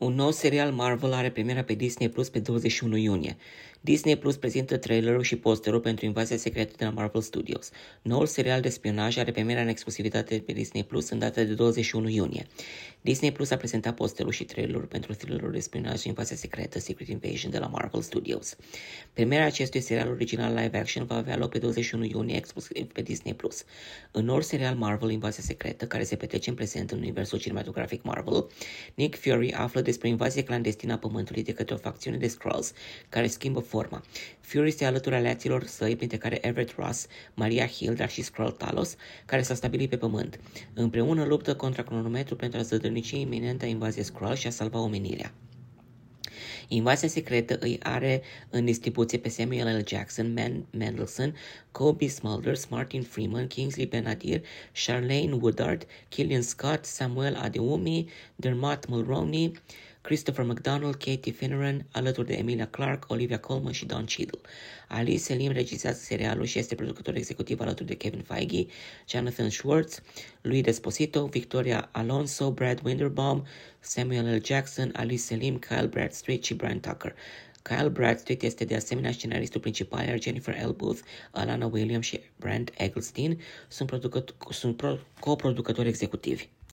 Un nou serial Marvel are premiera pe Disney Plus pe 21 iunie. Disney Plus prezintă trailerul și posterul pentru invazia secretă de la Marvel Studios. Noul serial de spionaj are premiera în exclusivitate pe Disney Plus în data de 21 iunie. Disney Plus a prezentat posterul și trailerul pentru thrillerul de spionaj invazia secretă Secret Invasion de la Marvel Studios. Premiera acestui serial original live action va avea loc pe 21 iunie exclusiv pe Disney Plus. În noul serial Marvel Invazia secretă, care se petrece în prezent în universul cinematografic Marvel, Nick Fury află despre invazie clandestină a Pământului de către o facțiune de Skrulls care schimbă forma. Fury se alătură aleaților săi, printre care Everett Ross, Maria Hill, dar și Skrull Talos, care s-a stabilit pe Pământ. Împreună luptă contra cronometru pentru a zădărnici iminenta invazie Skrull și a salva omenirea. Invazia secretă îi are în distribuție pe Samuel L. Jackson, Man Mendelssohn, Kobe Smulders, Martin Freeman, Kingsley Benadir, Charlene Woodard, Killian Scott, Samuel Adewumi, Dermot Mulroney, Christopher McDonald, Katie Finneran, alături de Emilia Clarke, Olivia Colman și Don Cheadle. Ali Selim regizează serialul și este producător executiv alături de Kevin Feige, Jonathan Schwartz, lui Desposito, Victoria Alonso, Brad Winderbaum, Samuel L. Jackson, Ali Selim, Kyle Bradstreet și Brian Tucker. Kyle Bradstreet este de asemenea scenaristul principal, iar Jennifer L. Booth, Alana Williams și Brand Eggleston sunt, sunt coproducători executivi.